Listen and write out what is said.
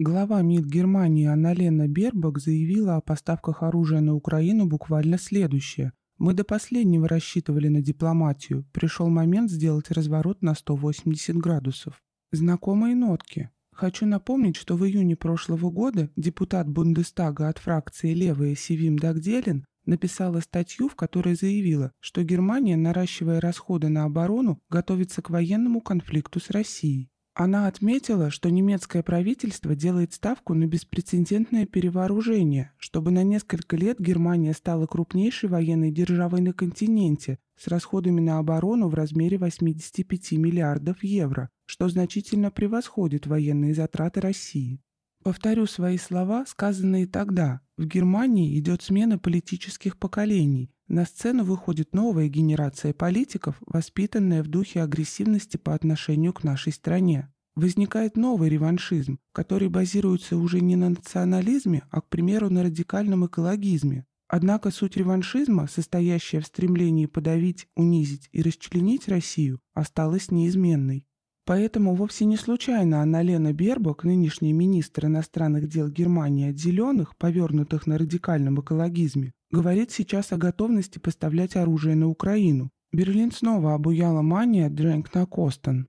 Глава МИД Германии Анналена Бербак заявила о поставках оружия на Украину буквально следующее. «Мы до последнего рассчитывали на дипломатию. Пришел момент сделать разворот на 180 градусов». Знакомые нотки. Хочу напомнить, что в июне прошлого года депутат Бундестага от фракции «Левые» Сивим Дагделин написала статью, в которой заявила, что Германия, наращивая расходы на оборону, готовится к военному конфликту с Россией. Она отметила, что немецкое правительство делает ставку на беспрецедентное перевооружение, чтобы на несколько лет Германия стала крупнейшей военной державой на континенте с расходами на оборону в размере 85 миллиардов евро, что значительно превосходит военные затраты России. Повторю свои слова, сказанные тогда. В Германии идет смена политических поколений, на сцену выходит новая генерация политиков, воспитанная в духе агрессивности по отношению к нашей стране. Возникает новый реваншизм, который базируется уже не на национализме, а, к примеру, на радикальном экологизме. Однако суть реваншизма, состоящая в стремлении подавить, унизить и расчленить Россию, осталась неизменной. Поэтому вовсе не случайно Анна-Лена Бербок, нынешний министр иностранных дел Германии от «зеленых», повернутых на радикальном экологизме, говорит сейчас о готовности поставлять оружие на Украину. Берлин снова обуяла мания Дрэнк на Костон.